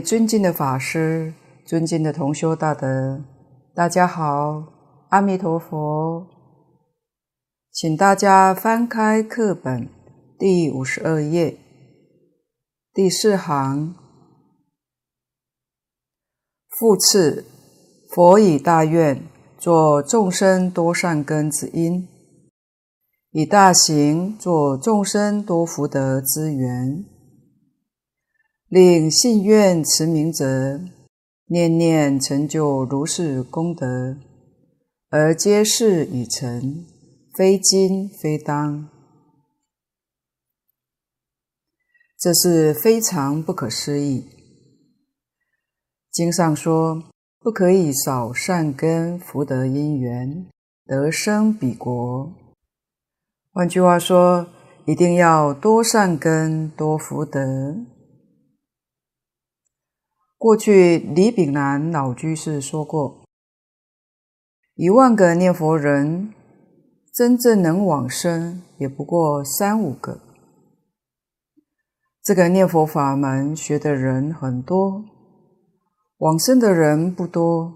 尊敬的法师，尊敬的同修大德，大家好，阿弥陀佛。请大家翻开课本第五十二页，第四行，复次，佛以大愿作众生多善根之因，以大行作众生多福德之缘。令信愿持名者，念念成就如是功德，而皆是已成，非今非当。这是非常不可思议。经上说，不可以少善根福德因缘，得生彼国。换句话说，一定要多善根多福德。过去李炳南老居士说过，一万个念佛人，真正能往生也不过三五个。这个念佛法门学的人很多，往生的人不多，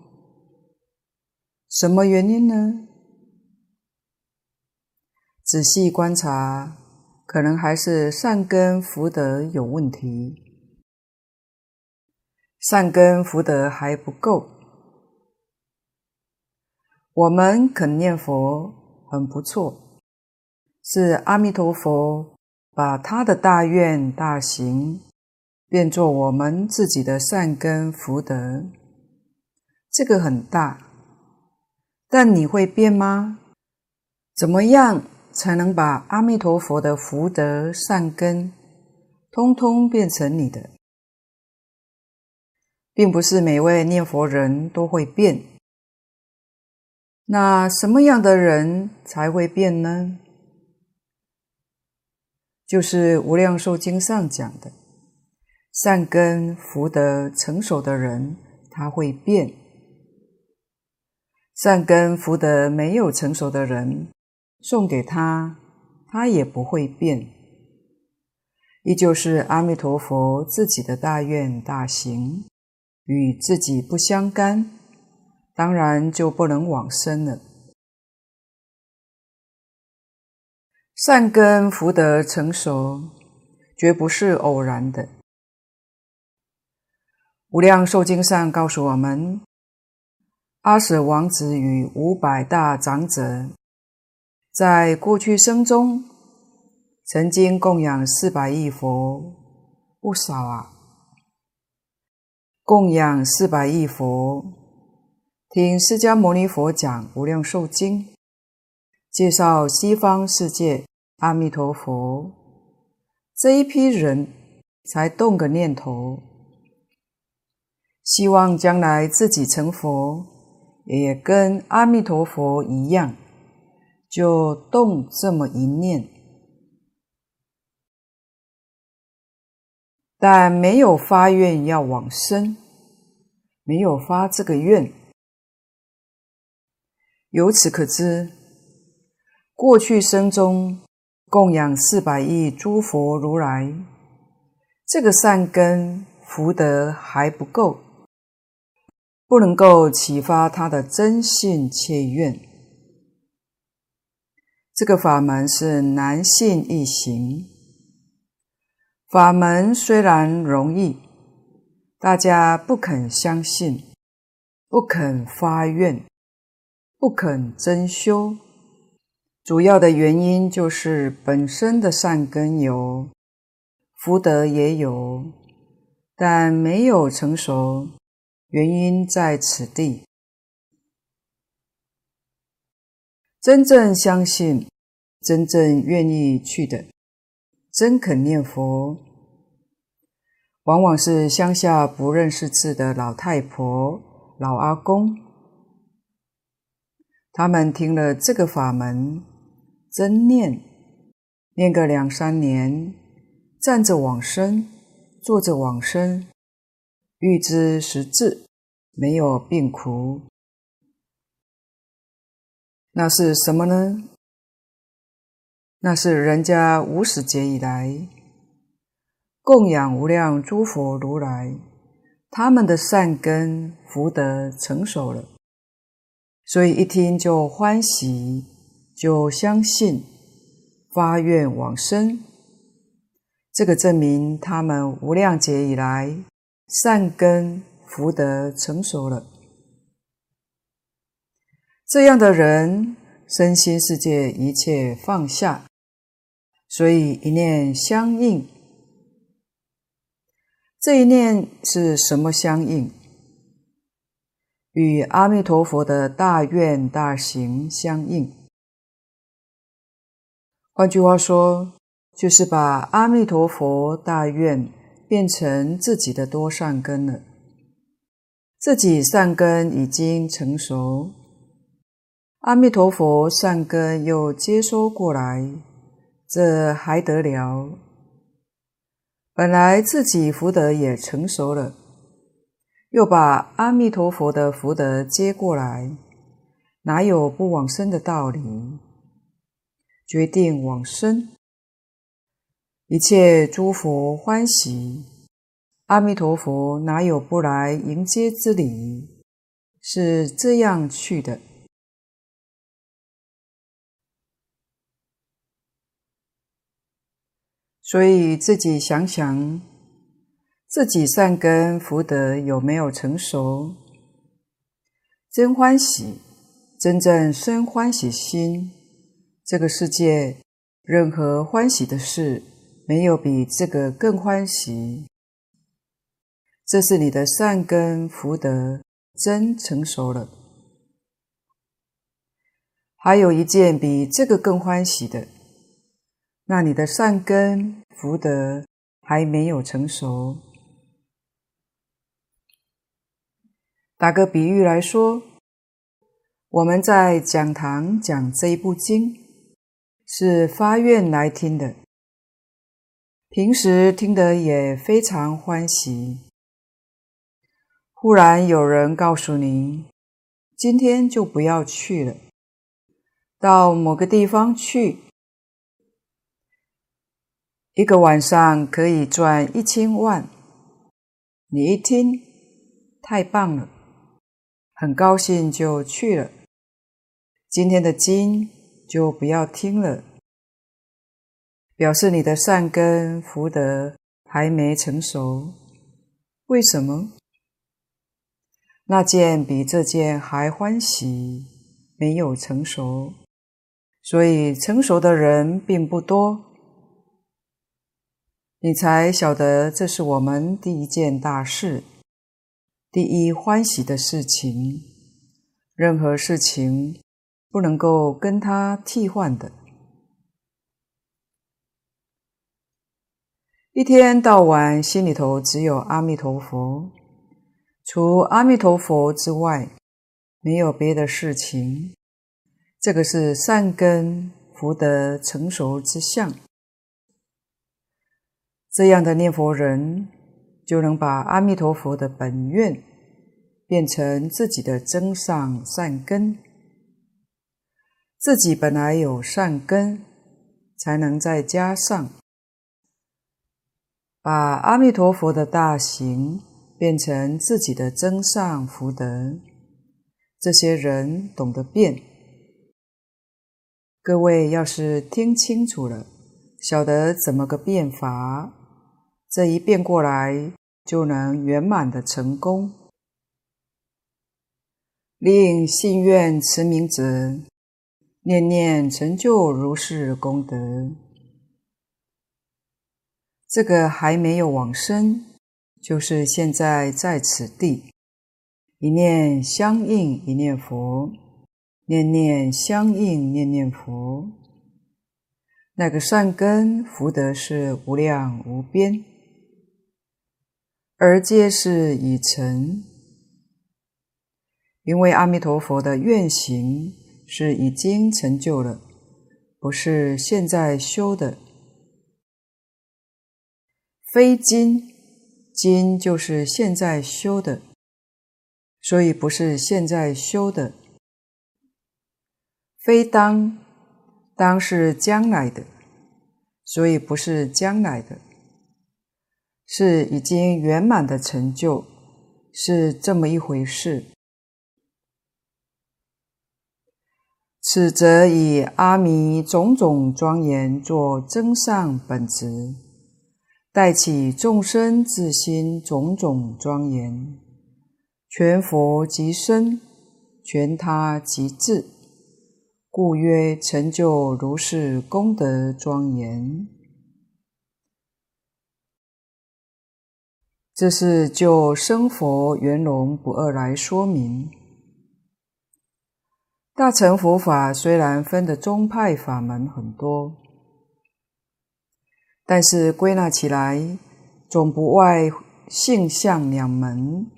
什么原因呢？仔细观察，可能还是善根福德有问题。善根福德还不够，我们肯念佛很不错，是阿弥陀佛把他的大愿大行变作我们自己的善根福德，这个很大，但你会变吗？怎么样才能把阿弥陀佛的福德善根通通变成你的？并不是每位念佛人都会变，那什么样的人才会变呢？就是《无量寿经》上讲的，善根福德成熟的人，他会变；善根福德没有成熟的人，送给他，他也不会变，依旧是阿弥陀佛自己的大愿大行。与自己不相干，当然就不能往生了。善根福德成熟，绝不是偶然的。无量寿经上告诉我们，阿舍王子与五百大长者，在过去生中，曾经供养四百亿佛，不少啊。供养四百亿佛，听释迦牟尼佛讲《无量寿经》，介绍西方世界阿弥陀佛，这一批人才动个念头，希望将来自己成佛，也跟阿弥陀佛一样，就动这么一念，但没有发愿要往生。没有发这个愿，由此可知，过去生中供养四百亿诸佛如来，这个善根福德还不够，不能够启发他的真信切愿。这个法门是难信易行，法门虽然容易。大家不肯相信，不肯发愿，不肯真修，主要的原因就是本身的善根有，福德也有，但没有成熟，原因在此地。真正相信，真正愿意去的，真肯念佛。往往是乡下不认识字的老太婆、老阿公，他们听了这个法门，真念，念个两三年，站着往生，坐着往生，预知实质，没有病苦。那是什么呢？那是人家无始劫以来。供养无量诸佛如来，他们的善根福德成熟了，所以一听就欢喜，就相信，发愿往生。这个证明他们无量劫以来善根福德成熟了。这样的人，身心世界一切放下，所以一念相应。这一念是什么相应？与阿弥陀佛的大愿大行相应。换句话说，就是把阿弥陀佛大愿变成自己的多善根了。自己善根已经成熟，阿弥陀佛善根又接收过来，这还得了？本来自己福德也成熟了，又把阿弥陀佛的福德接过来，哪有不往生的道理？决定往生，一切诸佛欢喜，阿弥陀佛哪有不来迎接之理？是这样去的。所以自己想想，自己善根福德有没有成熟？真欢喜，真正生欢喜心。这个世界任何欢喜的事，没有比这个更欢喜。这是你的善根福德真成熟了。还有一件比这个更欢喜的。那你的善根福德还没有成熟。打个比喻来说，我们在讲堂讲这一部经，是发愿来听的，平时听得也非常欢喜。忽然有人告诉你，今天就不要去了，到某个地方去。一个晚上可以赚一千万，你一听，太棒了，很高兴就去了。今天的经就不要听了，表示你的善根福德还没成熟。为什么？那件比这件还欢喜，没有成熟，所以成熟的人并不多。你才晓得，这是我们第一件大事，第一欢喜的事情。任何事情不能够跟它替换的。一天到晚心里头只有阿弥陀佛，除阿弥陀佛之外，没有别的事情。这个是善根福德成熟之相。这样的念佛人，就能把阿弥陀佛的本愿变成自己的增上善根。自己本来有善根，才能再加上，把阿弥陀佛的大行变成自己的增上福德。这些人懂得变。各位要是听清楚了，晓得怎么个变法。这一变过来，就能圆满的成功。令信愿持名者，念念成就如是功德。这个还没有往生，就是现在在此地，一念相应一念佛，念念相应念念佛。那个善根福德是无量无边。而皆是已成，因为阿弥陀佛的愿行是已经成就了，不是现在修的。非今，今就是现在修的，所以不是现在修的。非当，当是将来的，所以不是将来的。是已经圆满的成就，是这么一回事。此则以阿弥种种庄严作真上本质，带起众生自心种种庄严，全佛即身，全他即智，故曰成就如是功德庄严。这是就生佛圆融不二来说明。大乘佛法虽然分的宗派法门很多，但是归纳起来，总不外性相两门，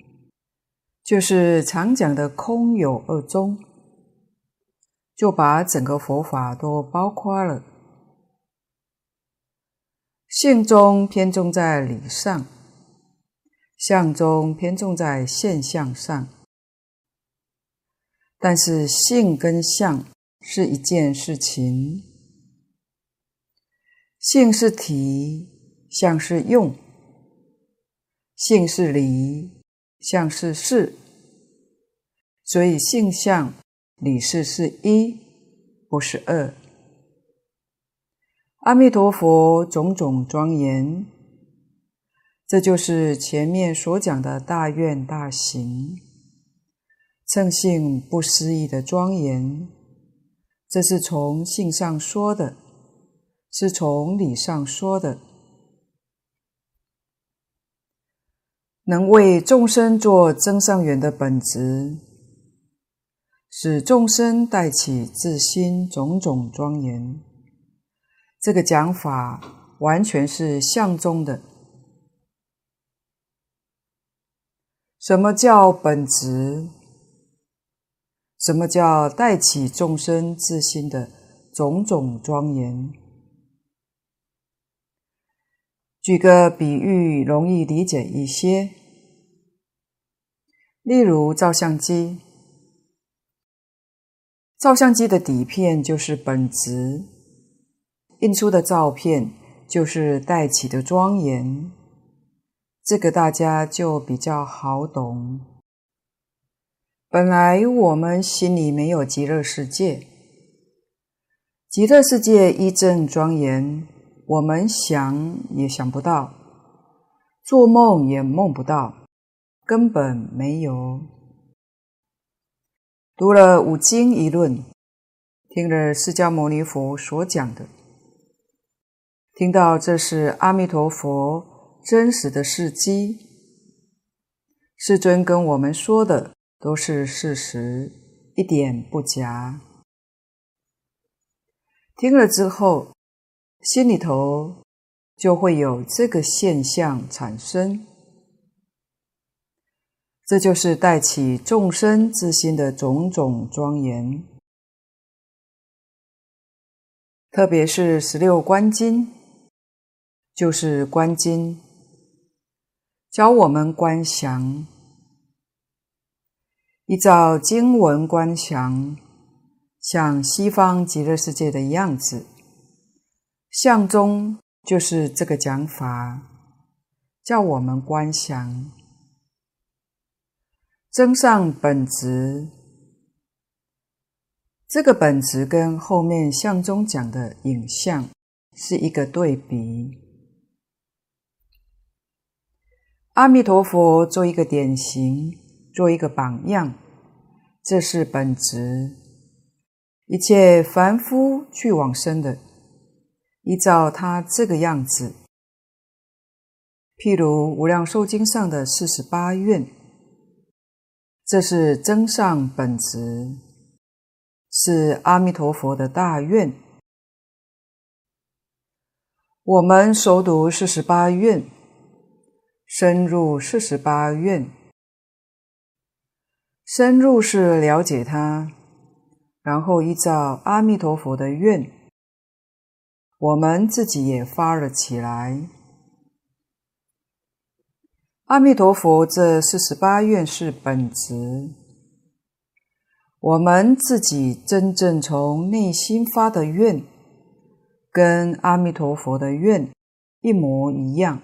就是常讲的空有二宗，就把整个佛法都包括了。性中偏重在理上，相中偏重在现象上。但是性跟相是一件事情，性是体，相是用；性是理，相是事。所以性相理事是一，不是二。阿弥陀佛种种庄严，这就是前面所讲的大愿大行。称性不思议的庄严，这是从性上说的，是从理上说的。能为众生做增上缘的本质，使众生带起自心种种庄严。这个讲法完全是相中的。什么叫本质？什么叫带起众生自心的种种庄严？举个比喻，容易理解一些。例如照相机，照相机的底片就是本质，印出的照片就是带起的庄严。这个大家就比较好懂。本来我们心里没有极乐世界，极乐世界一正庄严，我们想也想不到，做梦也梦不到，根本没有。读了五经一论，听了释迦牟尼佛所讲的，听到这是阿弥陀佛真实的事迹，世尊跟我们说的。都是事实，一点不假。听了之后，心里头就会有这个现象产生，这就是带起众生之心的种种庄严。特别是十六观经，就是观经，教我们观想。依照经文观想，像西方极乐世界的样子，相中就是这个讲法，叫我们观想增上本质。这个本质跟后面相中讲的影像是一个对比。阿弥陀佛做一个典型。做一个榜样，这是本职。一切凡夫去往生的，依照他这个样子。譬如《无量寿经》上的四十八愿，这是增上本质，是阿弥陀佛的大愿。我们熟读四十八愿，深入四十八愿。深入是了解他，然后依照阿弥陀佛的愿，我们自己也发了起来。阿弥陀佛这四十八愿是本质，我们自己真正从内心发的愿，跟阿弥陀佛的愿一模一样，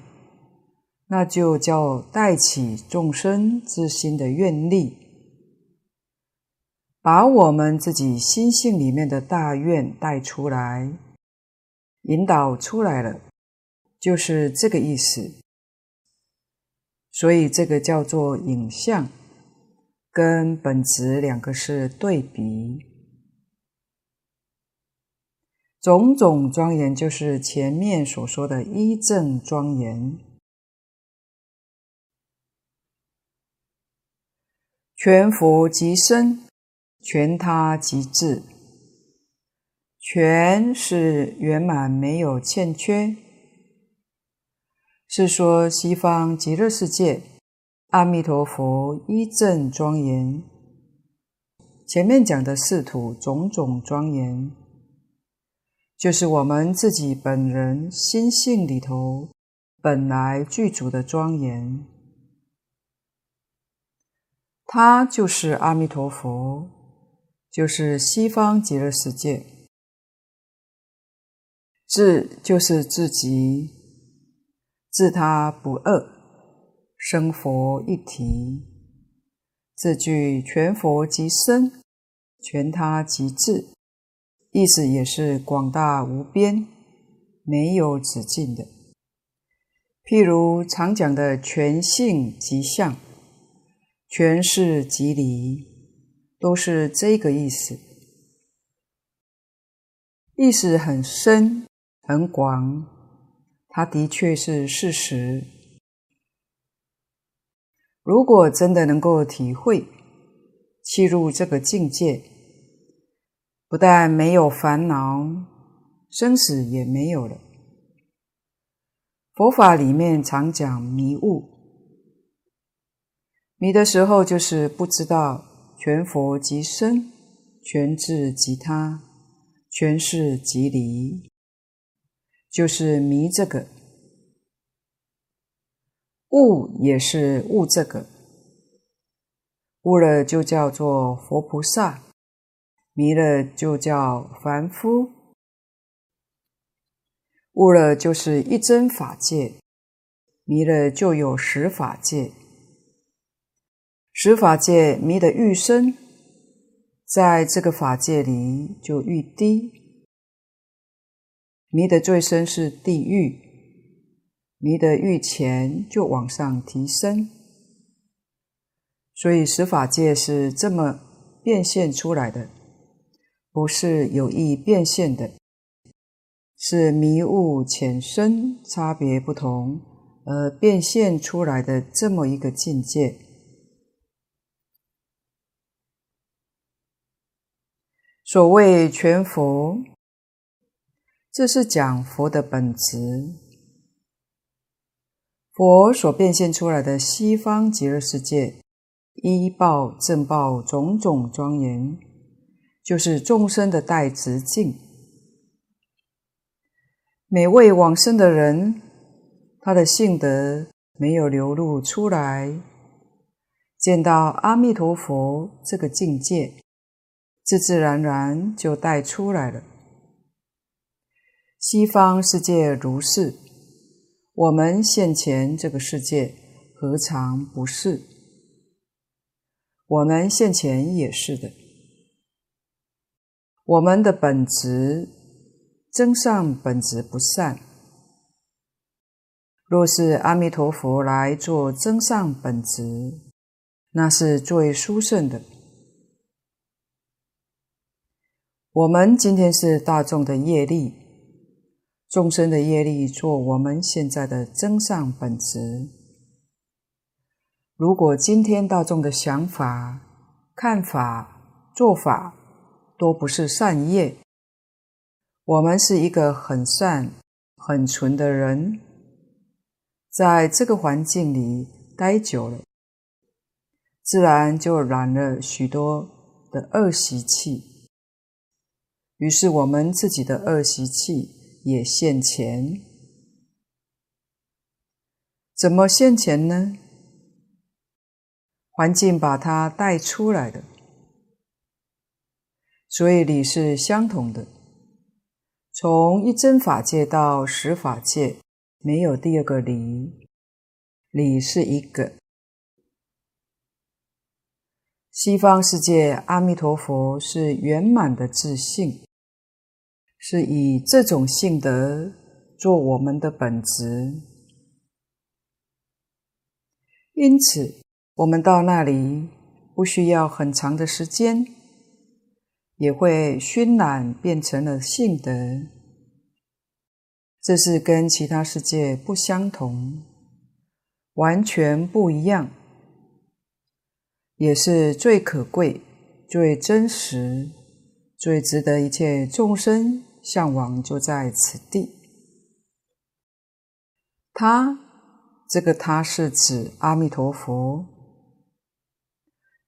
那就叫带起众生之心的愿力，把我们自己心性里面的大愿带出来，引导出来了，就是这个意思。所以这个叫做影像，跟本质两个是对比。种种庄严就是前面所说的一正庄严。全佛即身，全他即智。全是圆满，没有欠缺。是说西方极乐世界，阿弥陀佛一正庄严。前面讲的四土种种庄严，就是我们自己本人心性里头本来具足的庄严。他就是阿弥陀佛，就是西方极乐世界。自就是自己，自他不二，生佛一体。这句全佛即身，全他即智，意思也是广大无边，没有止境的。譬如常讲的全性即相。全是即离，都是这个意思，意思很深很广，它的确是事实。如果真的能够体会，契入这个境界，不但没有烦恼，生死也没有了。佛法里面常讲迷悟。迷的时候，就是不知道全佛即身，全智即他，全是即离，就是迷这个。悟也是悟这个，悟了就叫做佛菩萨，迷了就叫凡夫。悟了就是一真法界，迷了就有十法界。十法界迷得愈深，在这个法界里就愈低；迷得最深是地狱，迷得愈浅就往上提升。所以十法界是这么变现出来的，不是有意变现的，是迷悟浅深差别不同而变现出来的这么一个境界。所谓全佛，这是讲佛的本质。佛所变现出来的西方极乐世界，依报正报种种庄严，就是众生的带直境。每位往生的人，他的性德没有流露出来，见到阿弥陀佛这个境界。自自然然就带出来了。西方世界如是，我们现前这个世界何尝不是？我们现前也是的。我们的本质，增上本质不善。若是阿弥陀佛来做增上本质，那是最殊胜的。我们今天是大众的业力，众生的业力做我们现在的增上本质。如果今天大众的想法、看法、做法都不是善业，我们是一个很善、很纯的人，在这个环境里待久了，自然就染了许多的恶习气。于是我们自己的恶习气也现前，怎么现前呢？环境把它带出来的，所以理是相同的。从一真法界到十法界，没有第二个理。理是一个。西方世界阿弥陀佛是圆满的自信，是以这种性德做我们的本职，因此我们到那里不需要很长的时间，也会熏染变成了性德。这是跟其他世界不相同，完全不一样，也是最可贵、最真实、最值得一切众生向往，就在此地。他，这个他是指阿弥陀佛，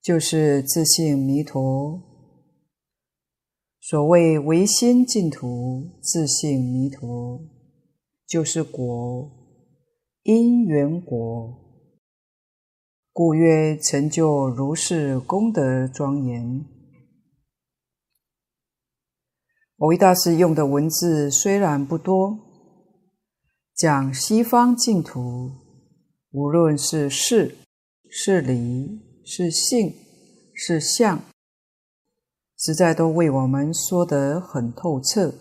就是自性弥陀。所谓唯心净土，自性弥陀。就是果，因缘果，故曰成就如是功德庄严。蕅益大师用的文字虽然不多，讲西方净土，无论是事、是理、是性、是相，实在都为我们说得很透彻。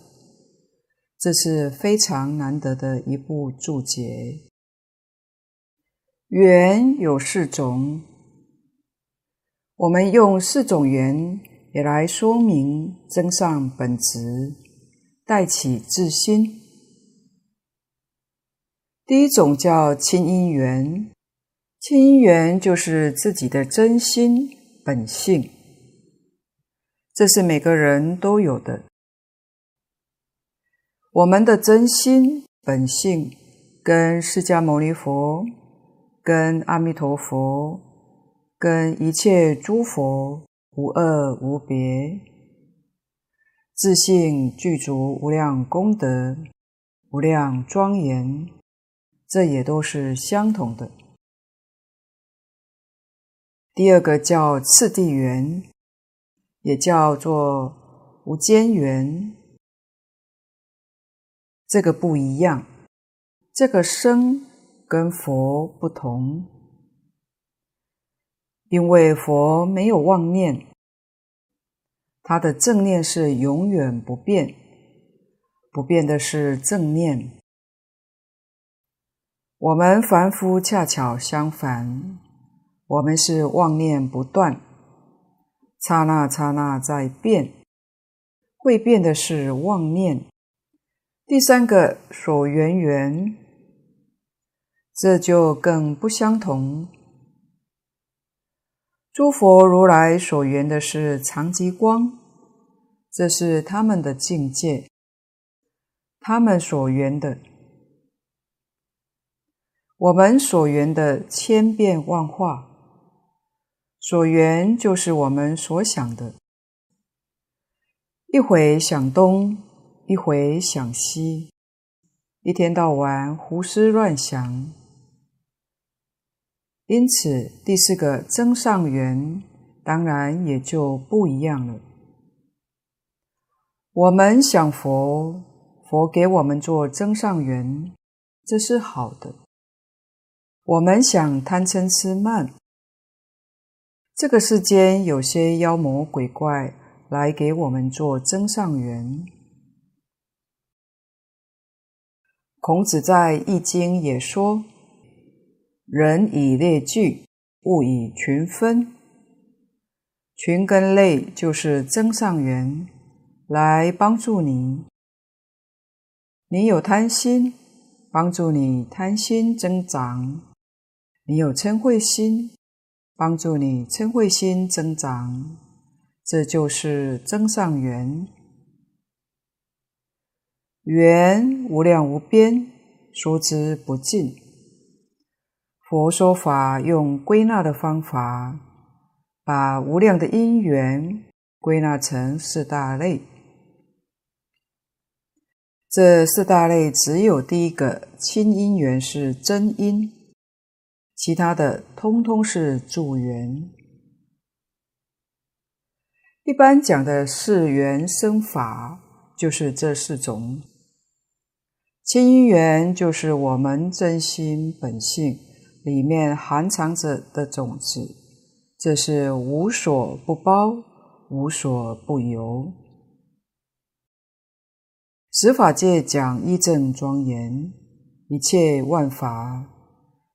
这是非常难得的一部注解。缘有四种，我们用四种缘也来说明增上本质，带起自心。第一种叫亲因缘，亲因缘就是自己的真心本性，这是每个人都有的。我们的真心本性，跟释迦牟尼佛、跟阿弥陀佛、跟一切诸佛无二无别，自性具足无量功德、无量庄严，这也都是相同的。第二个叫次第缘，也叫做无间缘。这个不一样，这个生跟佛不同，因为佛没有妄念，他的正念是永远不变，不变的是正念。我们凡夫恰巧相反，我们是妄念不断，刹那刹那在变，会变的是妄念。第三个所缘缘，这就更不相同。诸佛如来所缘的是常吉光，这是他们的境界，他们所缘的。我们所缘的千变万化，所缘就是我们所想的，一会想东。一回想西，一天到晚胡思乱想，因此第四个增上缘当然也就不一样了。我们想佛，佛给我们做增上缘，这是好的。我们想贪嗔痴慢，这个世间有些妖魔鬼怪来给我们做增上缘。孔子在《易经》也说：“人以类聚，物以群分。群跟类就是增上缘，来帮助你。你有贪心，帮助你贪心增长；你有嗔恚心，帮助你嗔恚心增长。这就是增上缘。”缘无量无边，说之不尽。佛说法用归纳的方法，把无量的因缘归纳成四大类。这四大类只有第一个亲因缘是真因，其他的通通是助缘。一般讲的四缘生法，就是这四种。亲因缘就是我们真心本性里面含藏着的种子，这是无所不包，无所不有。十法界讲一正庄严，一切万法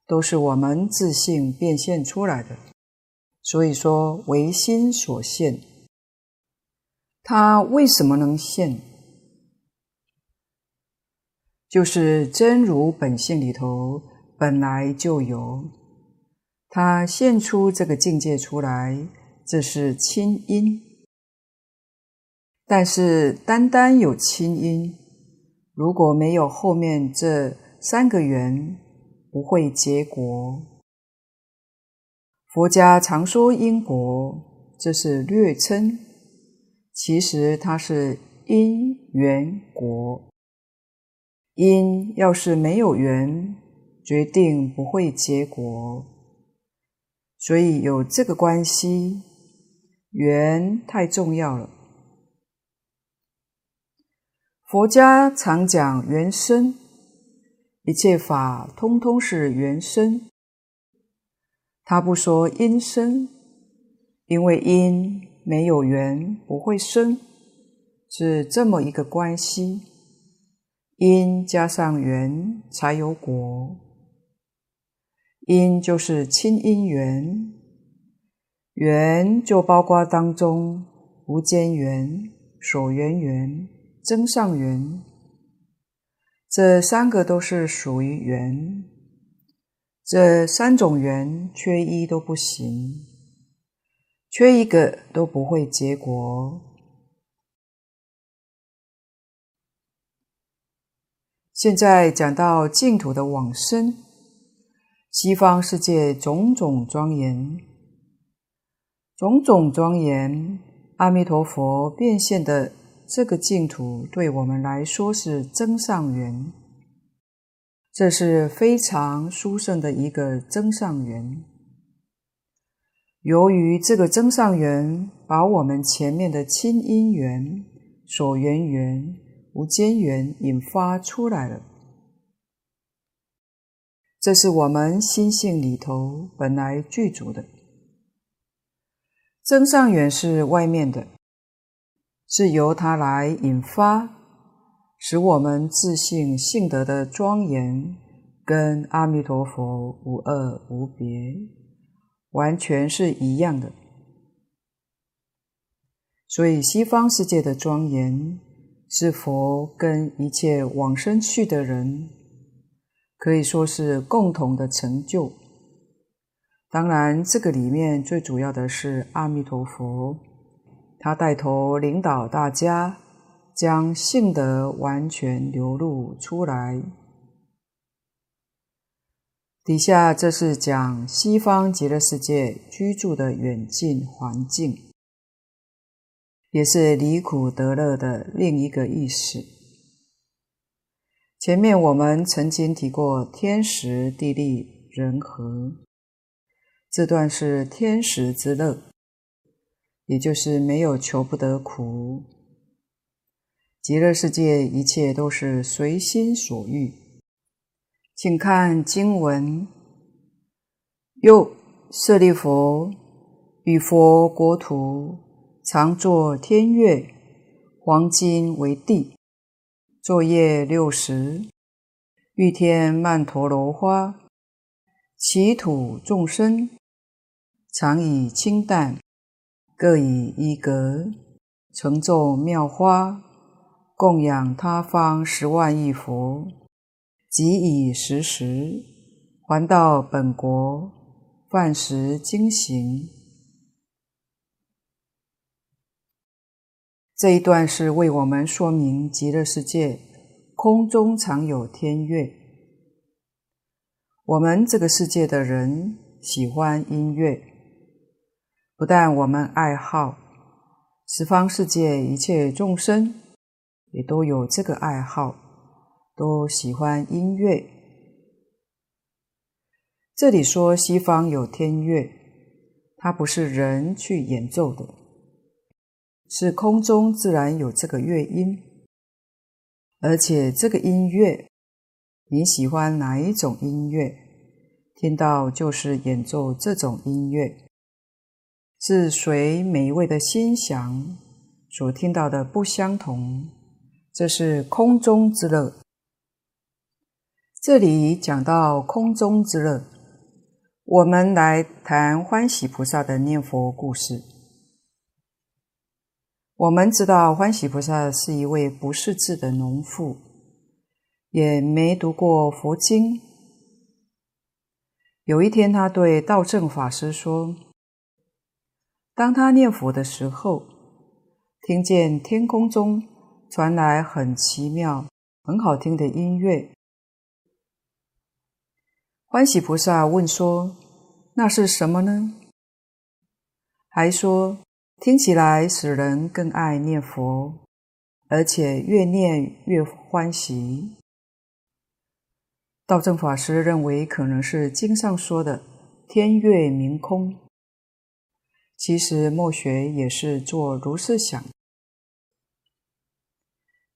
都是我们自性变现出来的，所以说唯心所现。它为什么能现？就是真如本性里头本来就有，它现出这个境界出来，这是亲因。但是单单有亲因，如果没有后面这三个缘，不会结果。佛家常说因果，这是略称，其实它是因缘果。因要是没有缘，决定不会结果，所以有这个关系，缘太重要了。佛家常讲缘生，一切法通通是缘生。他不说因生，因为因没有缘不会生，是这么一个关系。因加上缘才有果，因就是亲因缘，缘就包括当中无间缘、所缘缘、增上缘，这三个都是属于缘，这三种缘缺一都不行，缺一个都不会结果。现在讲到净土的往生，西方世界种种庄严，种种庄严，阿弥陀佛变现的这个净土，对我们来说是增上缘，这是非常殊胜的一个增上缘。由于这个增上缘，把我们前面的亲因缘、所缘缘、无间缘引发出来了，这是我们心性里头本来具足的。增上缘是外面的，是由它来引发，使我们自性性德的庄严跟阿弥陀佛无二无别，完全是一样的。所以西方世界的庄严。是佛跟一切往生去的人，可以说是共同的成就。当然，这个里面最主要的是阿弥陀佛，他带头领导大家，将性德完全流露出来。底下这是讲西方极乐世界居住的远近环境。也是离苦得乐的另一个意思。前面我们曾经提过天时地利人和，这段是天时之乐，也就是没有求不得苦。极乐世界一切都是随心所欲。请看经文：又舍利弗，与佛国土。常作天乐，黄金为地，作业六十，欲天曼陀罗花，其土众生，常以清淡，各以一格，成众妙花，供养他方十万亿佛，即以时时，还到本国，饭食经行。这一段是为我们说明极乐世界空中常有天乐。我们这个世界的人喜欢音乐，不但我们爱好，十方世界一切众生也都有这个爱好，都喜欢音乐。这里说西方有天乐，它不是人去演奏的。是空中自然有这个乐音，而且这个音乐，你喜欢哪一种音乐？听到就是演奏这种音乐，是随每一位的心想所听到的不相同，这是空中之乐。这里讲到空中之乐，我们来谈欢喜菩萨的念佛故事。我们知道欢喜菩萨是一位不识字的农妇，也没读过佛经。有一天，他对道正法师说：“当他念佛的时候，听见天空中传来很奇妙、很好听的音乐。”欢喜菩萨问说：“那是什么呢？”还说：“听起来使人更爱念佛，而且越念越欢喜。”道正法师认为可能是经上说的“天月明空”，其实末学也是做如是想，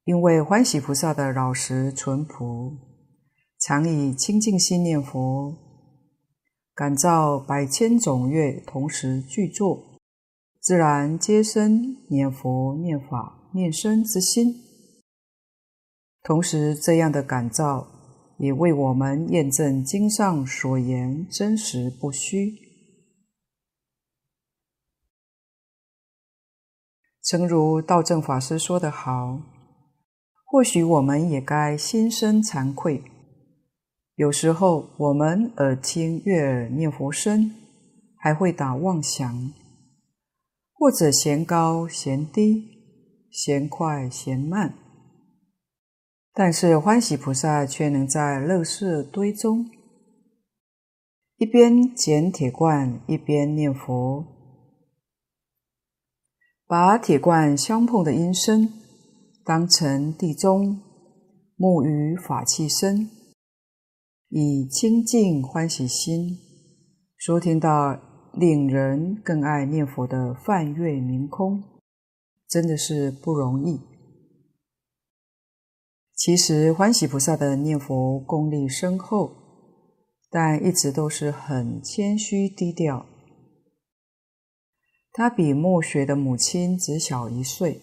因为欢喜菩萨的老实淳朴，常以清净心念佛，感召百千种乐同时具作，自然皆生念佛、念法、念僧之心。同时，这样的感召。也为我们验证经上所言真实不虚。诚如道正法师说得好，或许我们也该心生惭愧。有时候我们耳听悦耳念佛声，还会打妄想，或者嫌高嫌低，嫌快嫌慢。但是欢喜菩萨却能在垃圾堆中，一边捡铁罐，一边念佛，把铁罐相碰的音声当成地中木鱼法器声，以清净欢喜心收听到令人更爱念佛的梵乐明空，真的是不容易。其实欢喜菩萨的念佛功力深厚，但一直都是很谦虚低调。他比墨学的母亲只小一岁。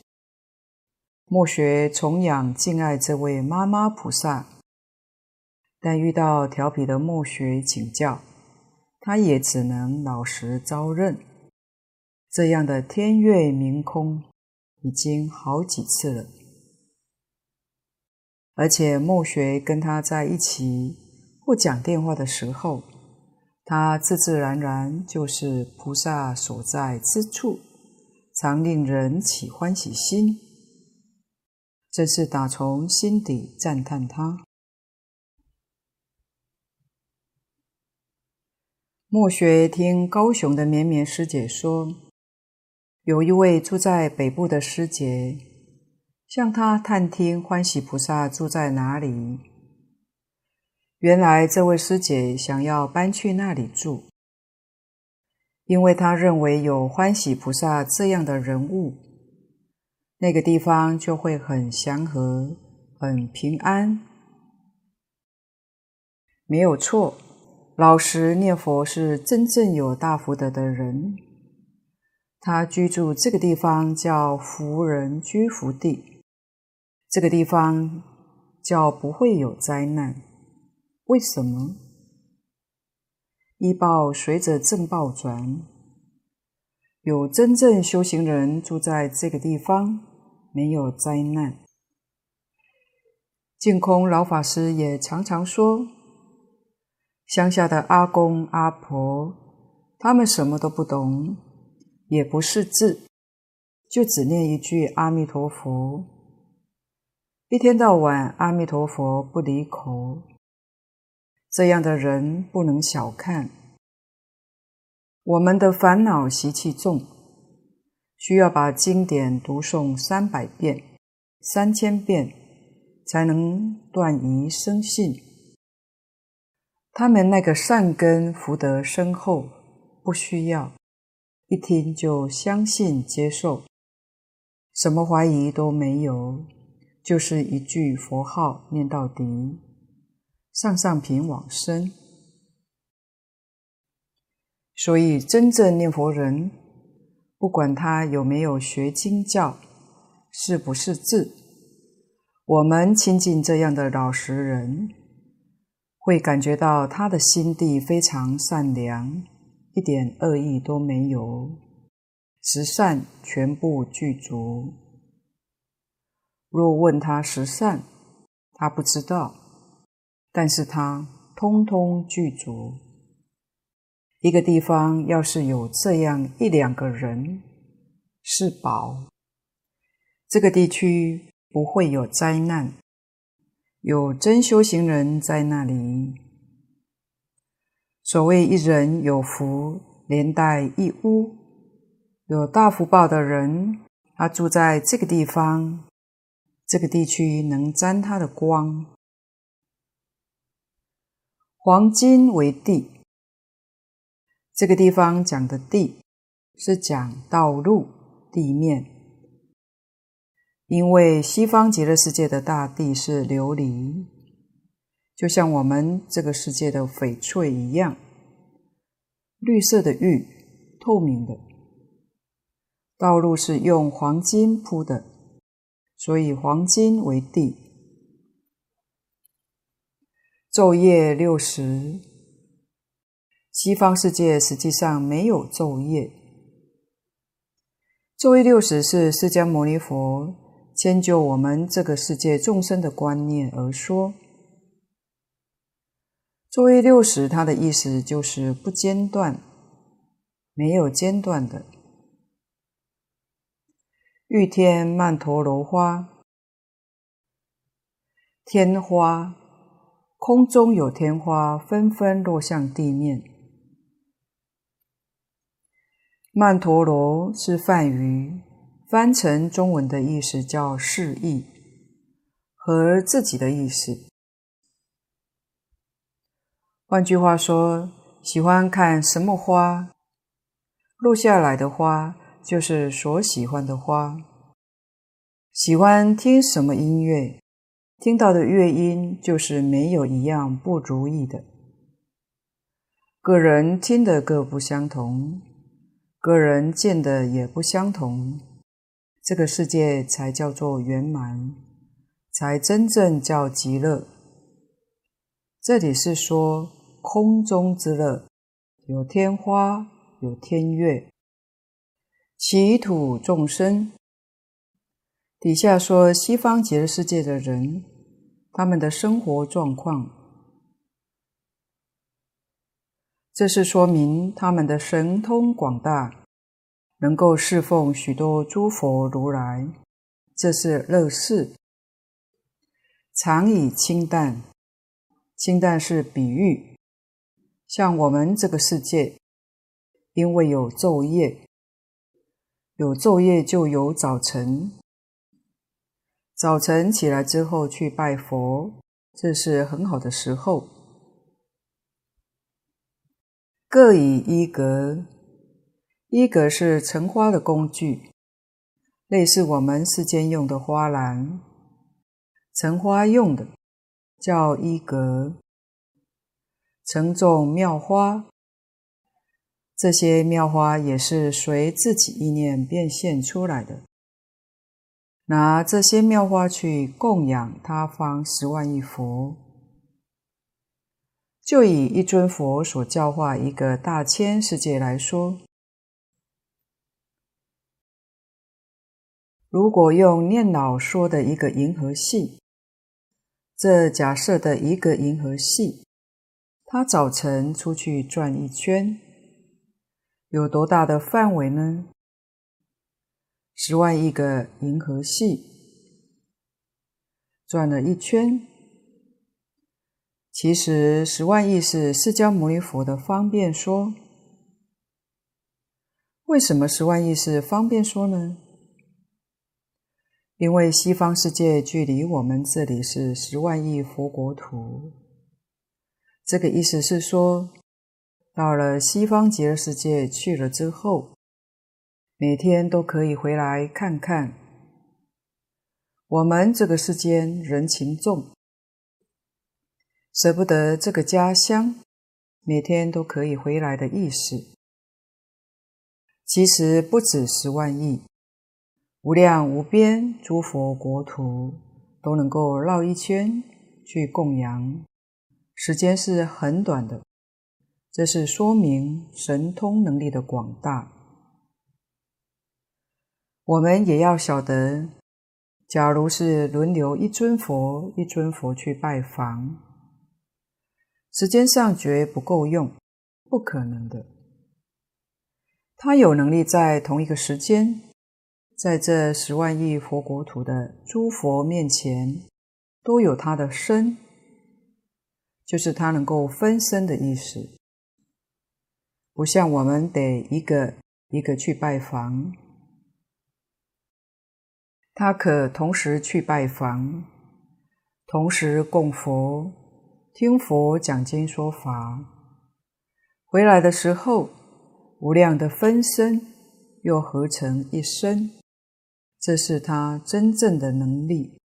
墨学崇仰敬爱这位妈妈菩萨，但遇到调皮的墨学请教，他也只能老实招认。这样的天乐鸣空已经好几次了。而且末学跟他在一起或讲电话的时候，他自自然然就是菩萨所在之处，常令人起欢喜心，真是打从心底赞叹他。末学听高雄的绵绵师姐说，有一位住在北部的师姐。向他探听欢喜菩萨住在哪里。原来这位师姐想要搬去那里住，因为她认为有欢喜菩萨这样的人物，那个地方就会很祥和、很平安。没有错，老实念佛是真正有大福德的人。他居住这个地方叫福人居福地。这个地方叫不会有灾难，为什么？依报随着正报转，有真正修行人住在这个地方，没有灾难。净空老法师也常常说，乡下的阿公阿婆，他们什么都不懂，也不识字，就只念一句阿弥陀佛。一天到晚，阿弥陀佛不离口，这样的人不能小看。我们的烦恼习气重，需要把经典读诵三百遍、三千遍，才能断疑生信。他们那个善根福德深厚，不需要，一听就相信接受，什么怀疑都没有。就是一句佛号念到底，上上品往生。所以，真正念佛人，不管他有没有学经教，是不是字，我们亲近这样的老实人，会感觉到他的心地非常善良，一点恶意都没有，十善全部具足。若问他十善，他不知道，但是他通通具足。一个地方要是有这样一两个人，是宝。这个地区不会有灾难，有真修行人在那里。所谓一人有福，连带一屋。有大福报的人，他住在这个地方，这个地区能沾他的光。黄金为地。这个地方讲的地是讲道路、地面，因为西方极乐世界的大地是琉璃，就像我们这个世界的翡翠一样，绿色的玉，透明的。道路是用黄金铺的，所以黄金为地。昼夜六时。西方世界实际上没有昼夜，昼夜六时是释迦牟尼佛迁就我们这个世界众生的观念而说。作为六十，它的意思就是不间断，没有间断的。玉天曼陀罗花，天花，空中有天花，纷纷落向地面。曼陀罗是梵语，翻成中文的意思叫示意，和自己的意思。换句话说，喜欢看什么花，落下来的花就是所喜欢的花；喜欢听什么音乐，听到的乐音就是没有一样不如意的。个人听的各不相同。个人见的也不相同，这个世界才叫做圆满，才真正叫极乐。这里是说空中之乐，有天花，有天月，其土众生。底下说西方极乐世界的人，他们的生活状况，这是说明他们的神通广大。能够侍奉许多诸佛如来，这是乐事。常以清淡，清淡是比喻，像我们这个世界，因为有昼夜，有昼夜就有早晨。早晨起来之后去拜佛，这是很好的时候。各以一格。一格是盛花的工具，类似我们世间用的花篮，盛花用的叫一格。盛种妙花，这些妙花也是随自己意念变现出来的。拿这些妙花去供养他方十万亿佛，就以一尊佛所教化一个大千世界来说。如果用念老说的一个银河系，这假设的一个银河系，它早晨出去转一圈，有多大的范围呢？十万亿个银河系转了一圈，其实十万亿是释迦牟尼佛的方便说。为什么十万亿是方便说呢？因为西方世界距离我们这里是十万亿佛国土，这个意思是说，到了西方极乐世界去了之后，每天都可以回来看看。我们这个世间人情重，舍不得这个家乡，每天都可以回来的意思。其实不止十万亿，无量无边诸佛国土都能够绕一圈去供养，时间是很短的。这是说明神通能力的广大。我们也要晓得，假如是轮流一尊佛一尊佛去拜访，时间上绝不够用，不可能的。他有能力在同一个时间，在这十万亿佛国土的诸佛面前，都有他的身，就是他能够分身的意思，不像我们得一个一个去拜访。他可同时去拜访，同时供佛、听佛讲经说法，回来的时候，无量的分身又合成一身，这是他真正的能力。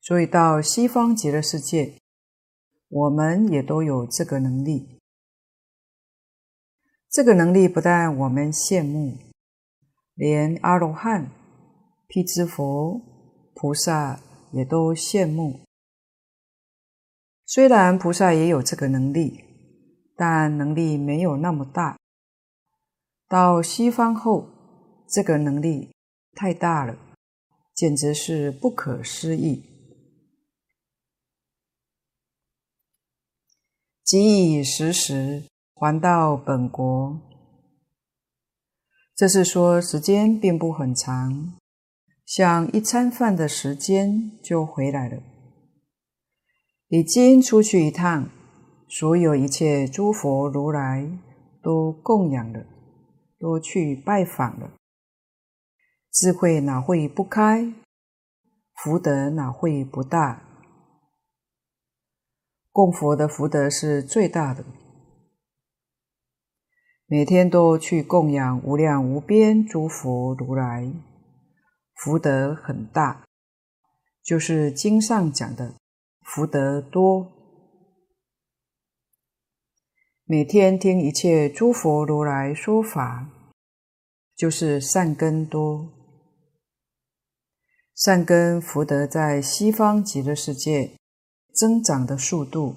所以到西方极乐世界，我们也都有这个能力。这个能力不但我们羡慕，连阿罗汉。辟支佛、菩萨也都羡慕。虽然菩萨也有这个能力，但能力没有那么大。到西方后，这个能力太大了，简直是不可思议。即以时时还到本国，这是说时间并不很长。像一餐饭的时间就回来了，已经出去一趟，所有一切诸佛如来都供养了，都去拜访了，智慧哪会不开？福德哪会不大？供佛的福德是最大的，每天都去供养无量无边诸佛如来。福德很大，就是经上讲的福德多。每天听一切诸佛如来说法，就是善根多。善根福德在西方极乐世界增长的速度，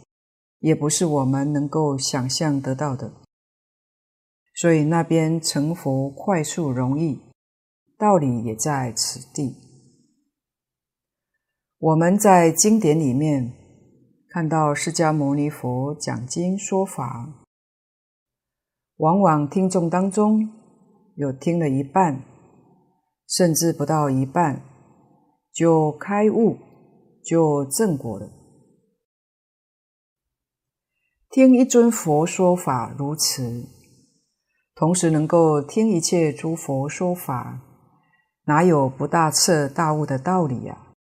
也不是我们能够想象得到的。所以那边成佛快速容易。道理也在此地。我们在经典里面看到释迦牟尼佛讲经说法，往往听众当中有听了一半，甚至不到一半就开悟，就正果了。听一尊佛说法如此，同时能够听一切诸佛说法。哪有不大彻大悟的道理呀？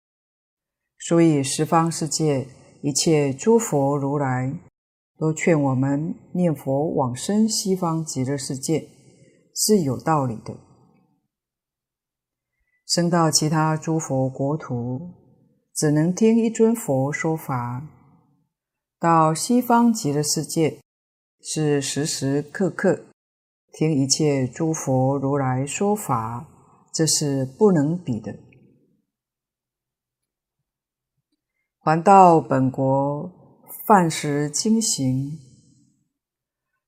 所以十方世界一切诸佛如来都劝我们念佛往生西方极乐世界是有道理的。生到其他诸佛国土，只能听一尊佛说法；到西方极乐世界，是时时刻刻听一切诸佛如来说法。这是不能比的。还到本国，饭食经行，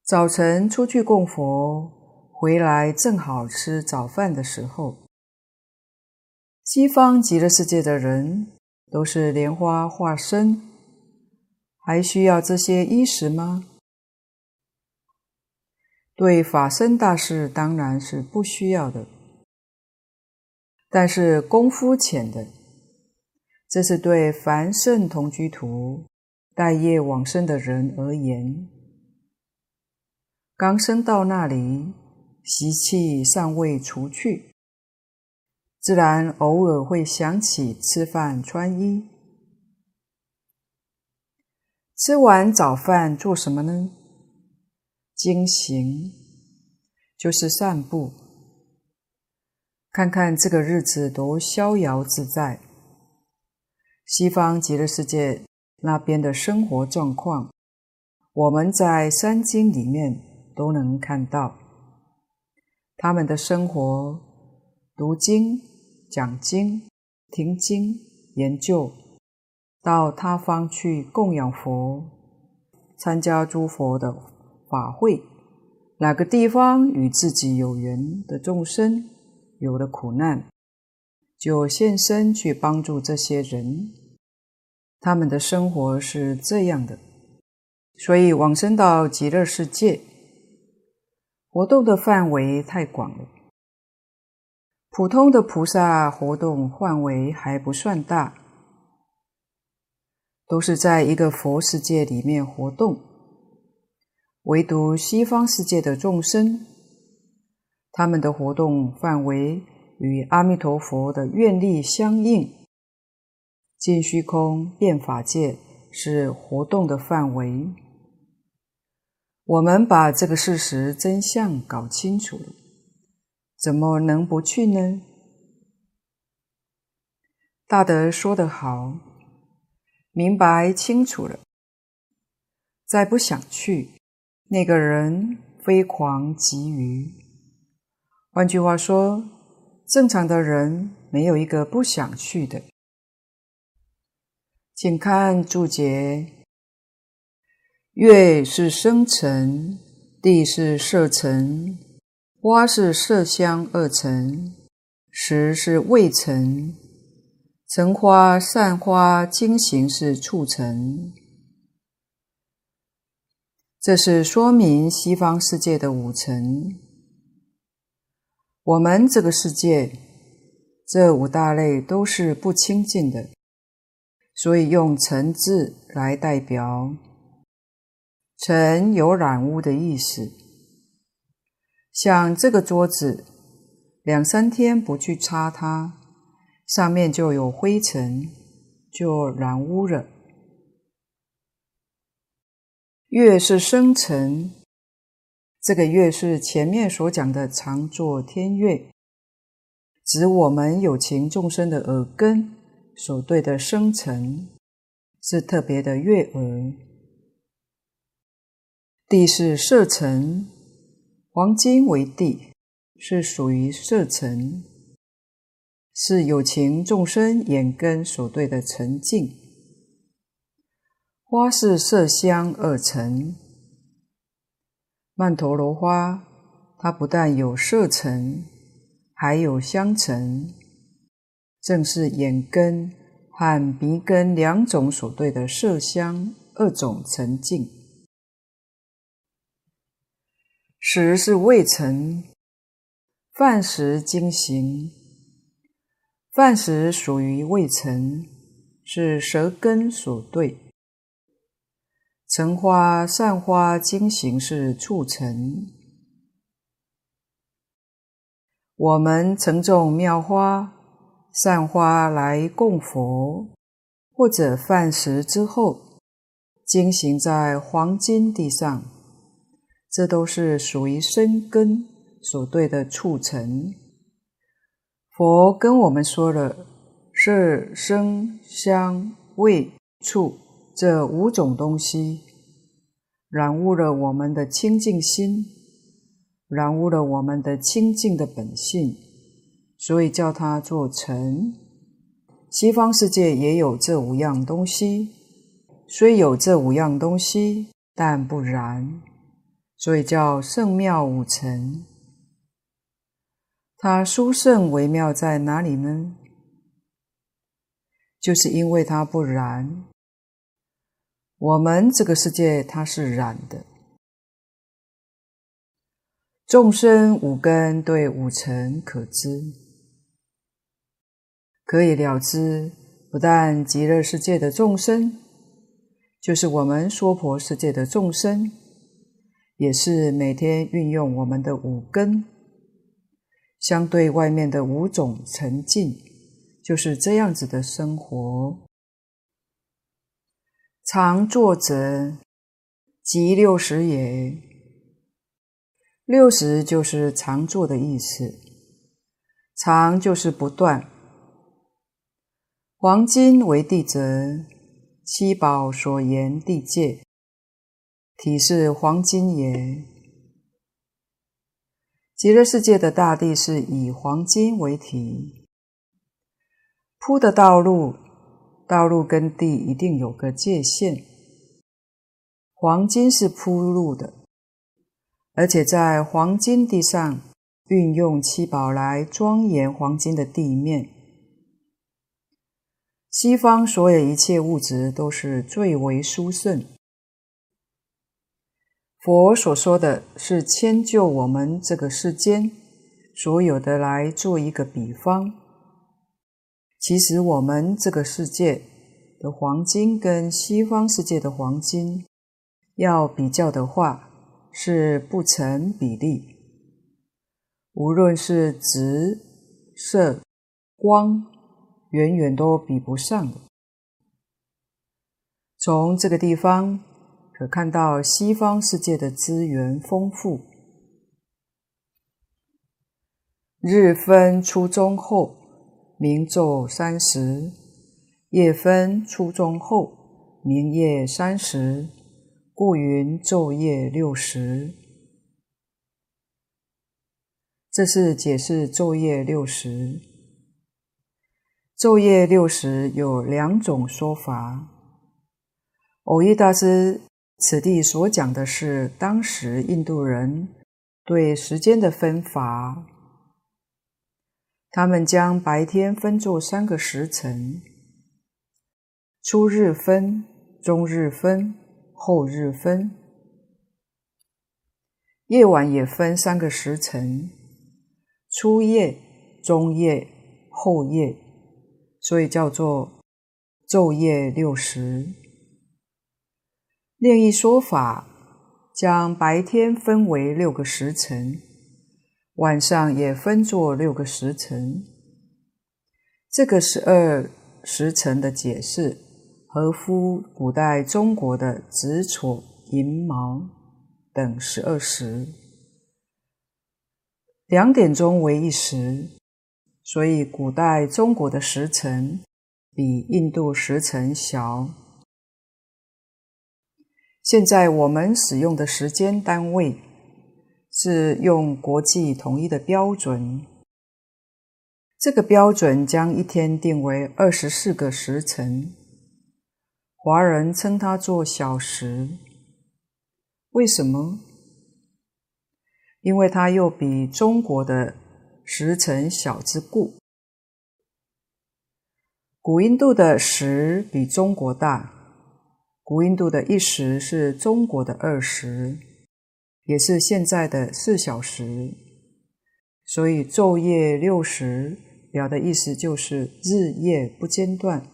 早晨出去供佛，回来正好吃早饭的时候。西方极乐世界的人都是莲花化身，还需要这些衣食吗？对法身大士当然是不需要的。但是功夫浅的，这是对凡圣同居土待业往生的人而言。刚升到那里，习气尚未除去，自然偶尔会想起吃饭穿衣。吃完早饭做什么呢？经行，就是散步。看看这个日子多逍遥自在，西方极乐世界那边的生活状况，我们在三经里面都能看到。他们的生活，读经、讲经、听经、研究，到他方去供养佛，参加诸佛的法会。哪个地方与自己有缘的众生有了苦难，就现身去帮助这些人。他们的生活是这样的，所以往生到极乐世界，活动的范围太广了。普通的菩萨活动范围还不算大，都是在一个佛世界里面活动。唯独西方世界的众生，他们的活动范围与阿弥陀佛的愿力相应。尽虚空遍法界是活动的范围。我们把这个事实真相搞清楚了，怎么能不去呢？大德说得好，明白清楚了，再不想去。那个人非狂即愚。换句话说，正常的人没有一个不想去的。请看注解：月是生辰，地是色尘，花是色香二尘，时是味尘，尘花散花经行是触尘。这是说明西方世界的五尘。我们这个世界，这五大类都是不清净的，所以用“尘”字来代表。尘有染污的意思，像这个桌子，两三天不去擦它，上面就有灰尘，就染污了。月是生尘，这个月是前面所讲的常作天月，指我们有情众生的耳根所对的生尘，是特别的悦耳。地是色尘，黄金为地，是属于色尘，是有情众生眼根所对的尘境。花是色香二尘，曼陀罗花，它不但有色尘，还有香尘，正是眼根和鼻根两种所对的色香二种尘境。时是味尘，饭食经行，饭食属于味尘，是舌根所对。尘花散花经行是促成。我们曾种妙花，散花来供佛，或者饭食之后，经行在黄金地上，这都是属于生根所对的促成。佛跟我们说了，色、声、香、味、触。这五种东西染污了我们的清净心，染污了我们的清净的本性，所以叫它做尘。西方世界也有这五样东西，虽有这五样东西，但不然，所以叫圣妙五尘。它殊胜微妙在哪里呢？就是因为它不染。我们这个世界它是染的，众生五根对五尘可知，可以了知。不但极乐世界的众生，就是我们娑婆世界的众生，也是每天运用我们的五根，相对外面的五种沉静，就是这样子的生活。常作者，即六十也。六十就是常作的意思，常就是不断。黄金为地者，七宝所言地界，体是黄金也。极乐世界的大地是以黄金为体，铺的道路，道路跟地一定有个界限。黄金是铺路的，而且在黄金地上运用七宝来庄严黄金的地面。西方所有一切物质都是最为殊胜。佛所说的是迁就我们这个世间所有的来做一个比方。其实我们这个世界的黄金跟西方世界的黄金要比较的话，是不成比例。无论是质、色、光，远远都比不上的。从这个地方。可看到西方世界的资源丰富。日分初中后，明昼三时；夜分初中后，明夜三时。故云昼夜六时。这是解释昼夜六时。昼夜六时有两种说法。蕅益大师。此地所讲的是当时印度人对时间的分法，他们将白天分作三个时辰：初日分、中日分、后日分；夜晚也分三个时辰：初夜、中夜、后夜，所以叫做昼夜六时。另一说法，将白天分为六个时辰，晚上也分作六个时辰。这个十二时辰的解释，合乎古代中国的子丑寅卯等十二时。两点钟为一时，所以古代中国的时辰比印度时辰小。现在我们使用的时间单位是用国际统一的标准，这个标准将一天定为二十四个时辰，华人称它做小时。为什么？因为它又比中国的时辰小之故。古印度的时比中国大。古印度的一时是中国的二十，也是现在的四小时，所以昼夜六时表的意思就是日夜不间断。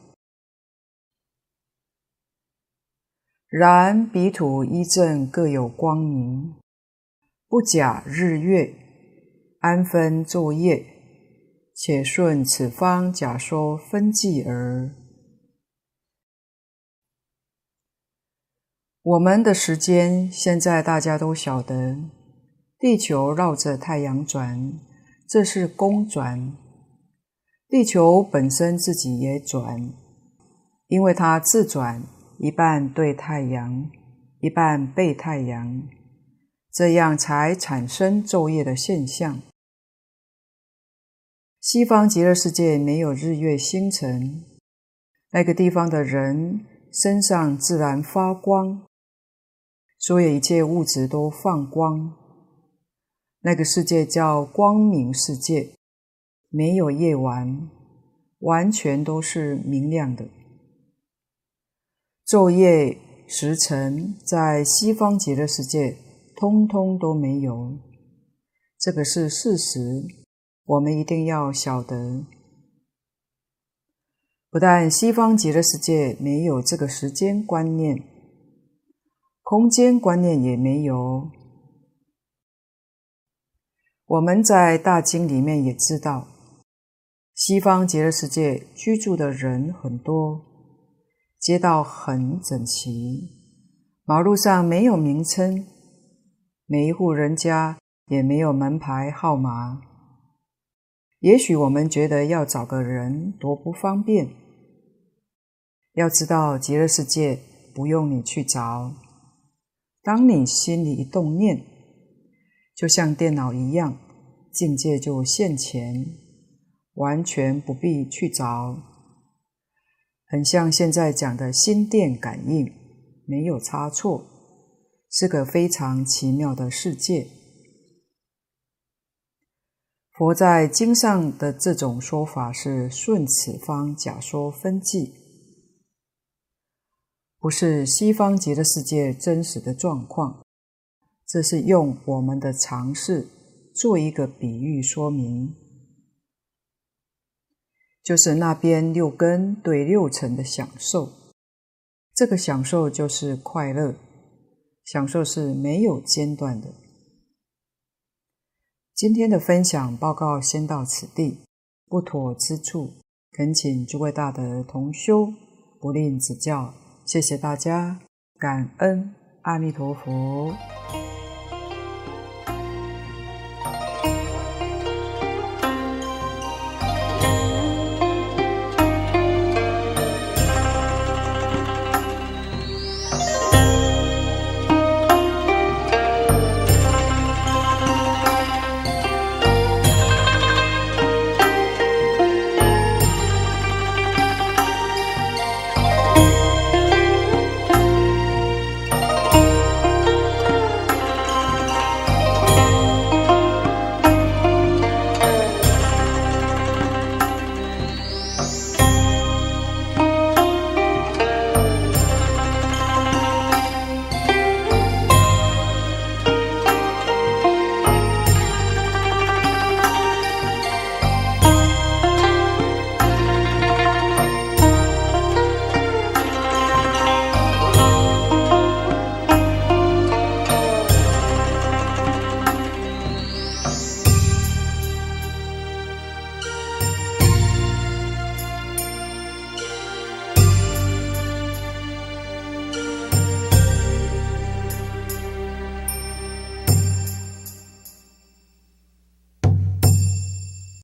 然彼土一正各有光明，不假日月，安分昼夜，且顺此方假说分际而。我们的时间现在大家都晓得，地球绕着太阳转，这是公转。地球本身自己也转，因为它自转，一半对太阳，一半背太阳，这样才产生昼夜的现象。西方极乐世界没有日月星辰，那个地方的人身上自然发光。所有一切物质都放光，那个世界叫光明世界，没有夜晚，完全都是明亮的。昼夜时辰在西方极乐世界通通都没有，这个是事实，我们一定要晓得。不但西方极乐世界没有这个时间观念。空间观念也没有。我们在大经里面也知道，西方极乐世界居住的人很多，街道很整齐，马路上没有名称，每一户人家也没有门牌号码。也许我们觉得要找个人多不方便，要知道极乐世界不用你去找。当你心里一动念，就像电脑一样，境界就现前，完全不必去找，很像现在讲的心电感应，没有差错，是个非常奇妙的世界。佛在经上的这种说法是顺此方假说分际，不是西方极乐世界真实的状况，这是用我们的常识做一个比喻说明。就是那边六根对六尘的享受，这个享受就是快乐，享受是没有间断的。今天的分享报告先到此地，不妥之处，恳请诸位大德同修不吝指教，谢谢大家，感恩阿弥陀佛。